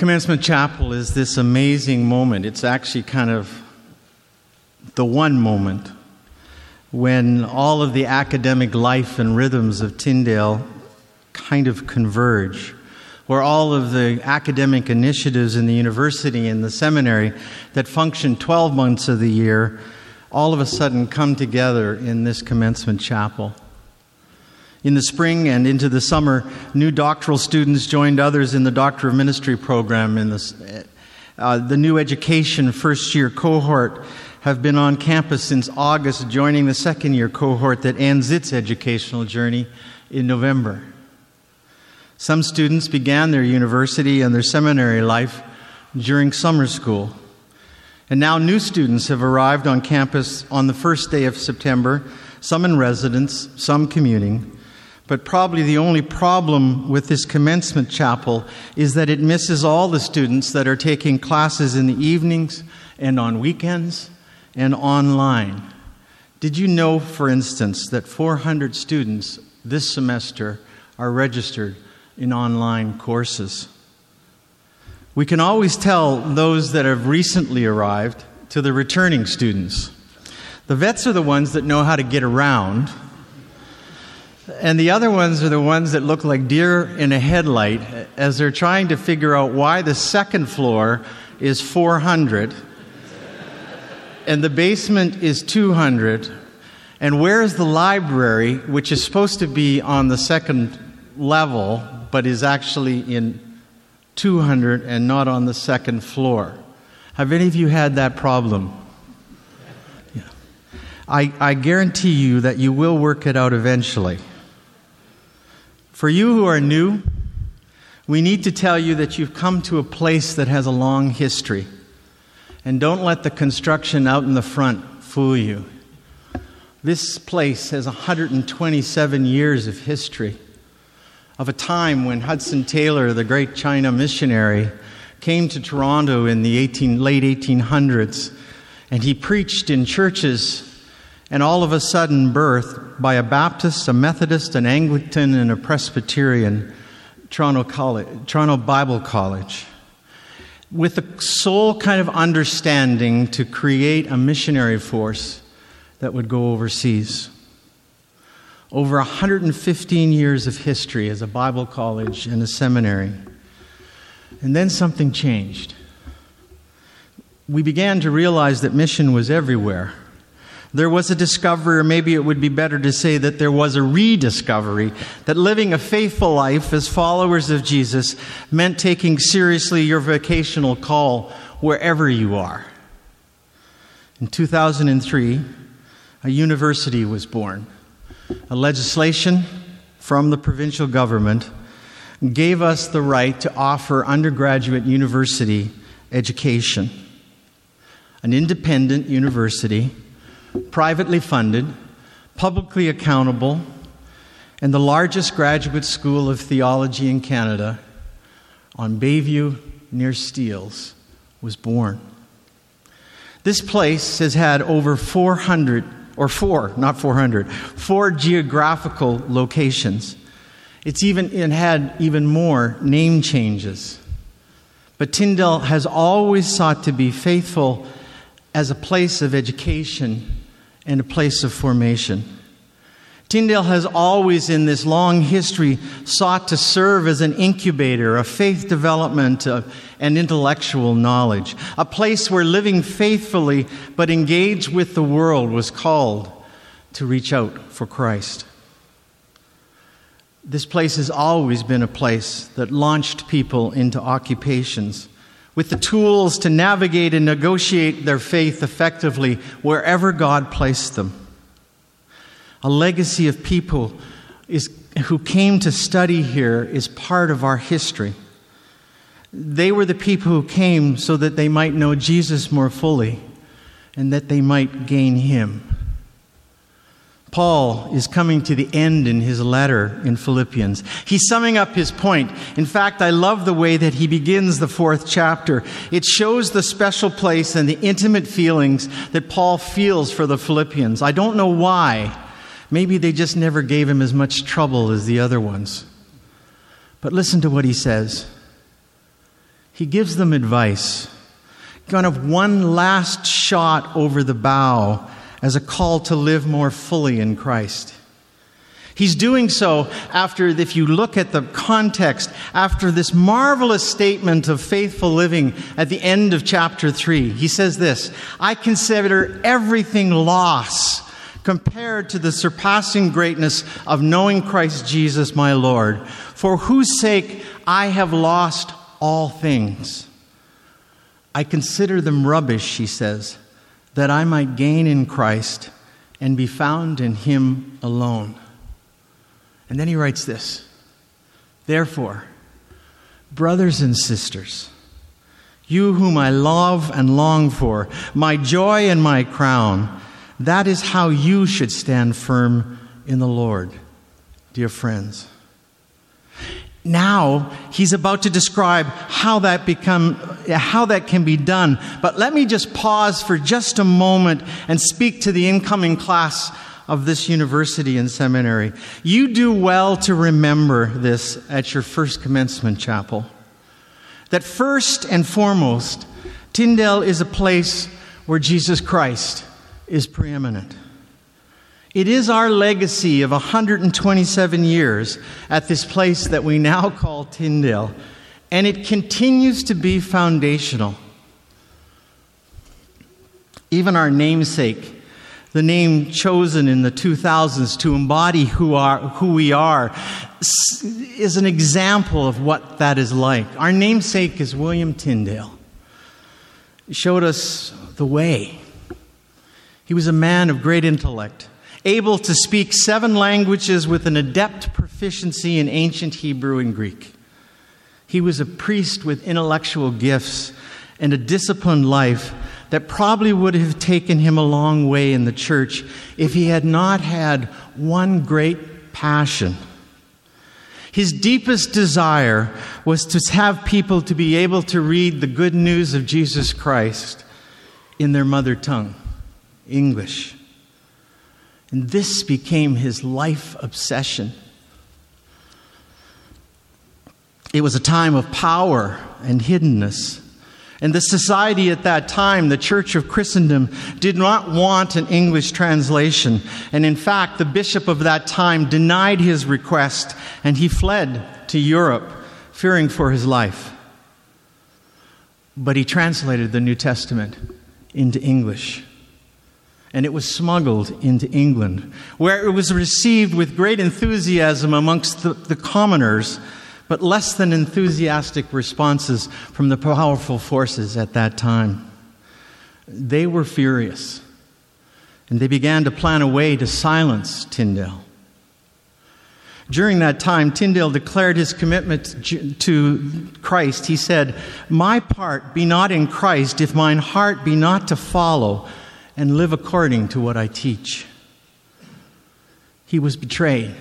Commencement Chapel is this amazing moment. It's actually kind of the one moment when all of the academic life and rhythms of Tyndale kind of converge, where all of the academic initiatives in the university and the seminary that function 12 months of the year all of a sudden come together in this commencement chapel. In the spring and into the summer, new doctoral students joined others in the Doctor of Ministry program. In the, uh, the new education first year cohort have been on campus since August, joining the second year cohort that ends its educational journey in November. Some students began their university and their seminary life during summer school. And now new students have arrived on campus on the first day of September, some in residence, some commuting. But probably the only problem with this commencement chapel is that it misses all the students that are taking classes in the evenings and on weekends and online. Did you know, for instance, that 400 students this semester are registered in online courses? We can always tell those that have recently arrived to the returning students. The vets are the ones that know how to get around, and the other ones are the ones that look like deer in a headlight as they're trying to figure out why the second floor is 400 and the basement is 200 and where is the library which is supposed to be on the second level but is actually in 200 and not on the second floor. Have any of you had that problem? Yeah. I, I guarantee you that you will work it out eventually. For you who are new, we need to tell you that you've come to a place that has a long history. And don't let the construction out in the front fool you. This place has 127 years of history of a time when Hudson Taylor, the great China missionary, came to Toronto in the 18, late 1800s and he preached in churches and all of a sudden birthed by a Baptist, a Methodist, an Anglican, and a Presbyterian Toronto, College, Toronto Bible College with the sole kind of understanding to create a missionary force that would go overseas over 115 years of history as a Bible college and a seminary. And then something changed. We began to realize that mission was everywhere. There was a discovery, or maybe it would be better to say that there was a rediscovery, that living a faithful life as followers of Jesus meant taking seriously your vocational call wherever you are. In 2003, a university was born a legislation from the provincial government gave us the right to offer undergraduate university education. An independent university, privately funded, publicly accountable, and the largest graduate school of theology in Canada on Bayview near Steeles was born. This place has had over 400 or four, not 400, four geographical locations. It's even it had even more name changes. But Tyndale has always sought to be faithful as a place of education and a place of formation. Tyndale has always, in this long history, sought to serve as an incubator of faith development uh, and intellectual knowledge, a place where living faithfully but engaged with the world was called to reach out for Christ. This place has always been a place that launched people into occupations with the tools to navigate and negotiate their faith effectively wherever God placed them a legacy of people is, who came to study here is part of our history. They were the people who came so that they might know Jesus more fully and that they might gain him. Paul is coming to the end in his letter in Philippians. He's summing up his point. In fact, I love the way that he begins the fourth chapter. It shows the special place and the intimate feelings that Paul feels for the Philippians. I don't know why. Maybe they just never gave him as much trouble as the other ones. But listen to what he says. he gives them advice. Kind of one last shot over the bow as a call to live more fully in Christ. He's doing so after, if you look at the context, after this marvelous statement of faithful living at the end of chapter 3. He says this I consider everything loss compared to the surpassing greatness of knowing Christ Jesus my Lord, for whose sake I have lost all things. I consider them rubbish, he says, that I might gain in Christ and be found in him alone. And then he writes this Therefore, brothers and sisters, you whom I love and long for, my joy and my crown, that is how you should stand firm in the Lord, dear friends. Now he's about to describe how that become how that can be done. But let me just pause for just a moment and speak to the incoming class of this university and seminary. You do well to remember this at your first commencement chapel. That first and foremost, Tyndale is a place where Jesus Christ is preeminent. It is our legacy of 127 years at this place that we now call Tyndale, and it continues to be foundational. Even our namesake the name chosen in the 2000s to embody who, are, who we are, is an example of what that is like. Our namesake is William Tyndale. He showed us the way. He was a man of great intellect, able to speak seven languages with an adept proficiency in ancient Hebrew and Greek. He was a priest with intellectual gifts and a disciplined life that probably would have taken him a long way in the church if he had not had one great passion. His deepest desire was to have people to be able to read the good news of Jesus Christ in their mother tongue, English. And this became his life obsession. It was a time of power and hiddenness. And the society at that time, the Church of Christendom, did not want an English translation. And in fact, the bishop of that time denied his request and he fled to Europe, fearing for his life. But he translated the New Testament into English. And it was smuggled into England, where it was received with great enthusiasm amongst the, the commoners but less than enthusiastic responses from the powerful forces at that time. They were furious, and they began to plan a way to silence Tyndale. During that time, Tyndale declared his commitment to Christ. He said, My part be not in Christ, if mine heart be not to follow and live according to what I teach. He was betrayed.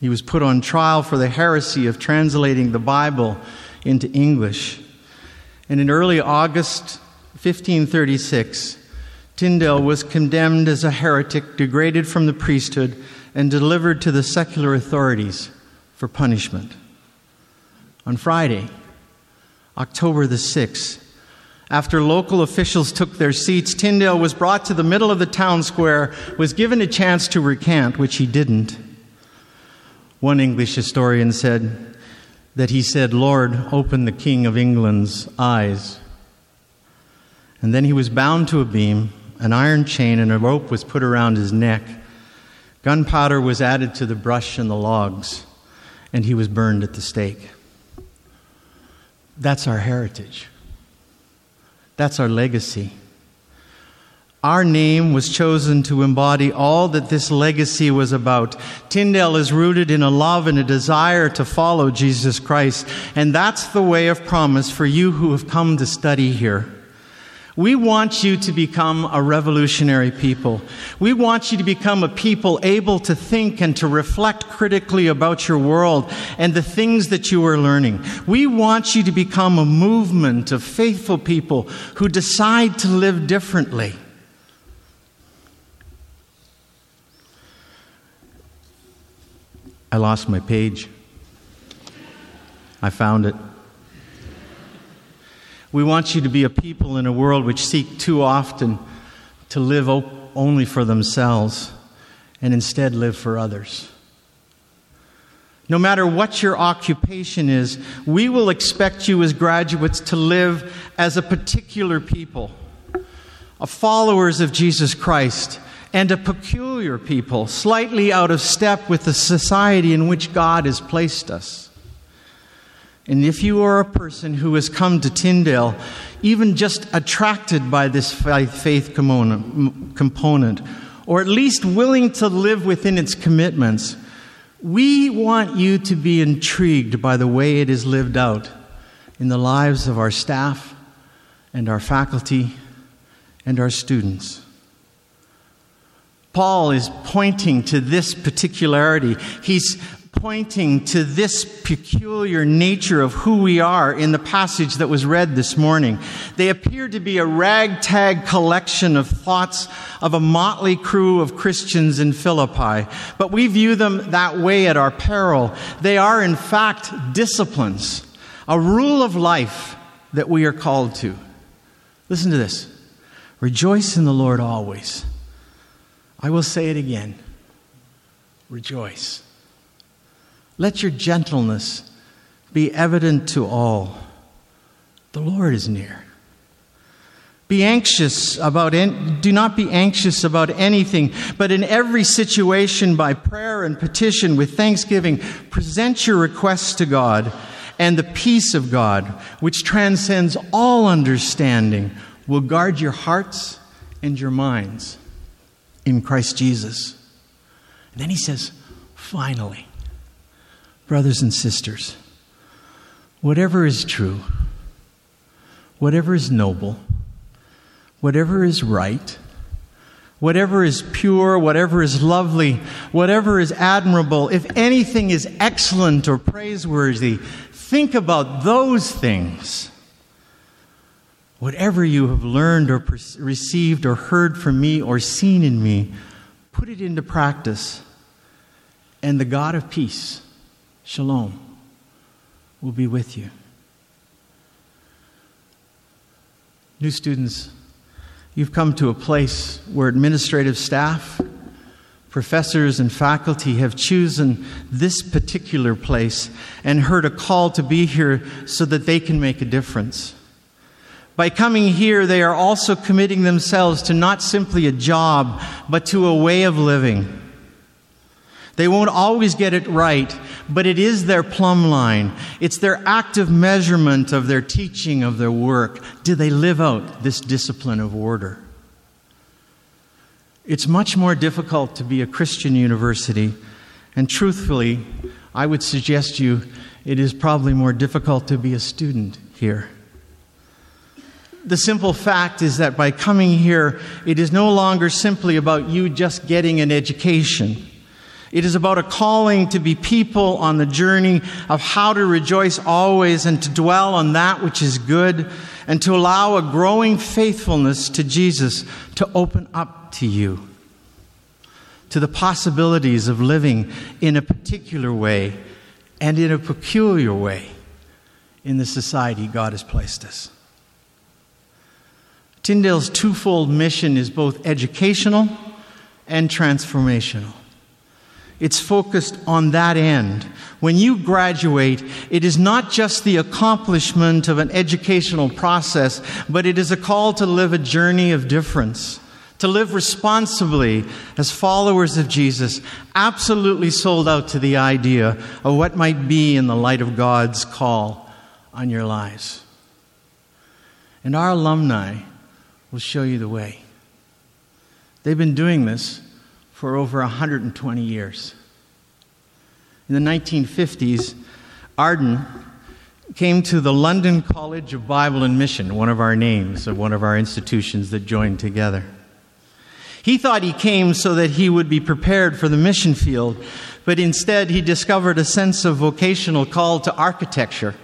He was put on trial for the heresy of translating the Bible into English. And in early August 1536, Tyndale was condemned as a heretic, degraded from the priesthood, and delivered to the secular authorities for punishment. On Friday, October the 6th, after local officials took their seats, Tyndale was brought to the middle of the town square, was given a chance to recant, which he didn't. One English historian said that he said, Lord, open the King of England's eyes. And then he was bound to a beam, an iron chain and a rope was put around his neck. Gunpowder was added to the brush and the logs, and he was burned at the stake. That's our heritage. That's our legacy. Our name was chosen to embody all that this legacy was about. Tyndale is rooted in a love and a desire to follow Jesus Christ, and that's the way of promise for you who have come to study here. We want you to become a revolutionary people. We want you to become a people able to think and to reflect critically about your world and the things that you are learning. We want you to become a movement of faithful people who decide to live differently. I lost my page. I found it. We want you to be a people in a world which seek too often to live only for themselves and instead live for others. No matter what your occupation is, we will expect you as graduates to live as a particular people, a followers of Jesus Christ, and a peculiar people, slightly out of step with the society in which God has placed us. And if you are a person who has come to Tyndale, even just attracted by this faith component, or at least willing to live within its commitments, we want you to be intrigued by the way it is lived out in the lives of our staff and our faculty and our students. Paul is pointing to this particularity. He's pointing to this peculiar nature of who we are in the passage that was read this morning. They appear to be a ragtag collection of thoughts of a motley crew of Christians in Philippi, but we view them that way at our peril. They are, in fact, disciplines, a rule of life that we are called to. Listen to this Rejoice in the Lord always. I will say it again. Rejoice. Let your gentleness be evident to all. The Lord is near. Be anxious about en- do not be anxious about anything, but in every situation by prayer and petition with thanksgiving present your requests to God, and the peace of God, which transcends all understanding, will guard your hearts and your minds in Christ Jesus. And then he says, finally, brothers and sisters, whatever is true, whatever is noble, whatever is right, whatever is pure, whatever is lovely, whatever is admirable, if anything is excellent or praiseworthy, think about those things. Whatever you have learned or per- received or heard from me or seen in me, put it into practice, and the God of peace Shalom will be with you. New students, you've come to a place where administrative staff, professors, and faculty have chosen this particular place and heard a call to be here so that they can make a difference. By coming here, they are also committing themselves to not simply a job, but to a way of living. They won't always get it right, but it is their plumb line. It's their active measurement of their teaching, of their work. Do they live out this discipline of order? It's much more difficult to be a Christian university, and truthfully, I would suggest you it is probably more difficult to be a student here. The simple fact is that by coming here, it is no longer simply about you just getting an education. It is about a calling to be people on the journey of how to rejoice always and to dwell on that which is good and to allow a growing faithfulness to Jesus to open up to you, to the possibilities of living in a particular way and in a peculiar way in the society God has placed us. Tyndale's twofold mission is both educational and transformational. It's focused on that end. When you graduate, it is not just the accomplishment of an educational process, but it is a call to live a journey of difference, to live responsibly as followers of Jesus, absolutely sold out to the idea of what might be in the light of God's call on your lives. And our alumni will show you the way. They've been doing this for over 120 years. In the 1950s, Arden came to the London College of Bible and Mission, one of our names of one of our institutions that joined together. He thought he came so that he would be prepared for the mission field, but instead he discovered a sense of vocational call to architecture.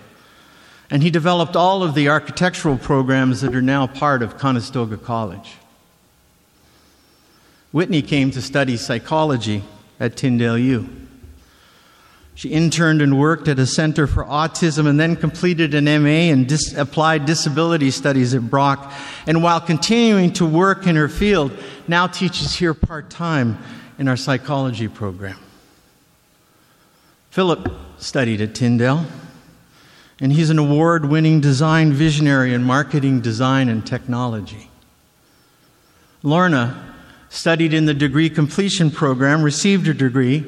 And he developed all of the architectural programs that are now part of Conestoga College. Whitney came to study psychology at Tyndale U. She interned and worked at a center for autism and then completed an MA in dis- applied disability studies at Brock. And while continuing to work in her field, now teaches here part time in our psychology program. Philip studied at Tyndale, and he's an award winning design visionary in marketing, design, and technology. Lorna studied in the degree completion program, received a degree,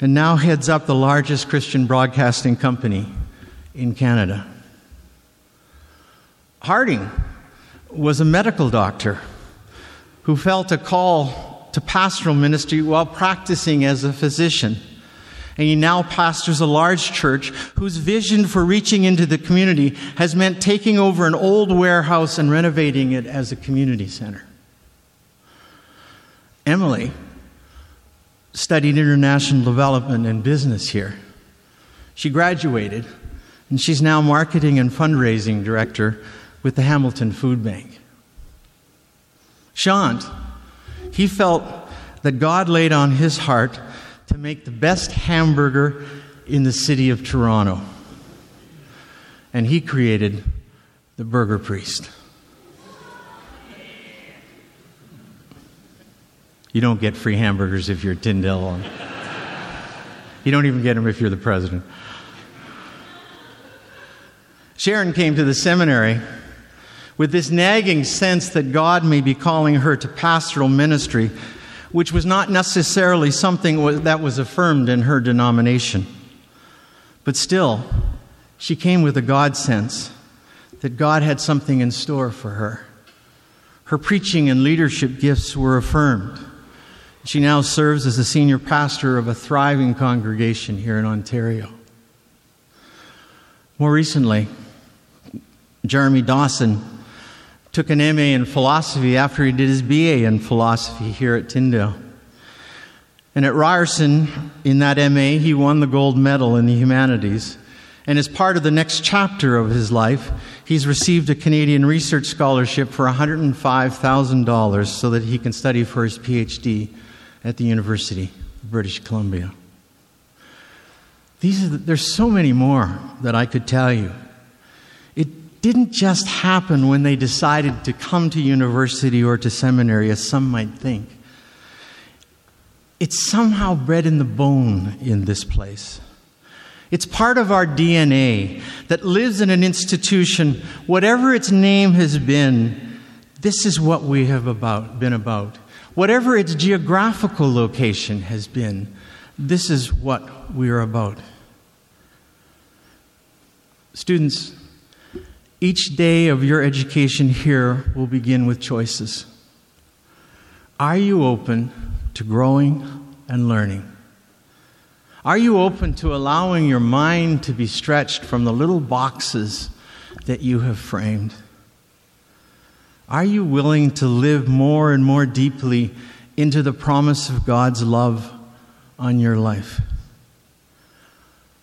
and now heads up the largest Christian broadcasting company in Canada. Harding was a medical doctor who felt a call to pastoral ministry while practicing as a physician. And he now pastors a large church whose vision for reaching into the community has meant taking over an old warehouse and renovating it as a community center. Emily studied international development and business here. She graduated, and she's now marketing and fundraising director with the Hamilton Food Bank. Shant, he felt that God laid on his heart to make the best hamburger in the city of Toronto. And he created the Burger Priest. You don't get free hamburgers if you're Tyndale. you don't even get them if you're the president. Sharon came to the seminary with this nagging sense that God may be calling her to pastoral ministry, which was not necessarily something that was affirmed in her denomination. But still, she came with a God sense that God had something in store for her. Her preaching and leadership gifts were affirmed. She now serves as the senior pastor of a thriving congregation here in Ontario. More recently, Jeremy Dawson took an MA in philosophy after he did his BA in philosophy here at Tyndale. And at Ryerson, in that MA, he won the gold medal in the humanities. And as part of the next chapter of his life, he's received a Canadian research scholarship for $105,000 so that he can study for his PhD at the University of British Columbia. These the, there's so many more that I could tell you. It didn't just happen when they decided to come to university or to seminary, as some might think. It's somehow bred in the bone in this place. It's part of our DNA that lives in an institution, whatever its name has been, this is what we have about, been about. Whatever its geographical location has been, this is what we are about. Students, each day of your education here will begin with choices. Are you open to growing and learning? Are you open to allowing your mind to be stretched from the little boxes that you have framed? Are you willing to live more and more deeply into the promise of God's love on your life?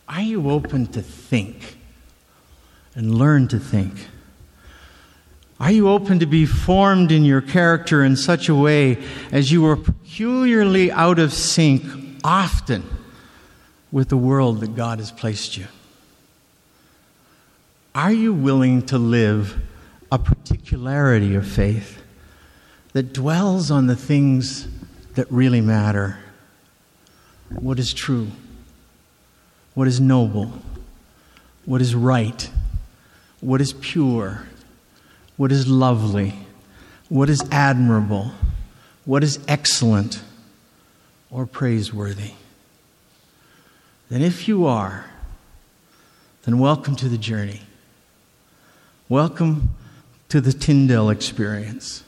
Are you open to think and learn to think? Are you open to be formed in your character in such a way as you are peculiarly out of sync often with the world that God has placed you? Are you willing to live a particularity of faith that dwells on the things that really matter. What is true, what is noble, what is right, what is pure, what is lovely, what is admirable, what is excellent or praiseworthy. Then, if you are, then welcome to the journey. Welcome to the Tyndale experience,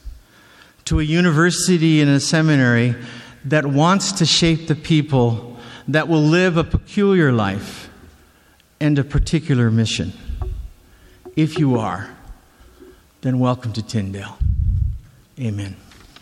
to a university and a seminary that wants to shape the people that will live a peculiar life and a particular mission. If you are, then welcome to Tyndale. Amen.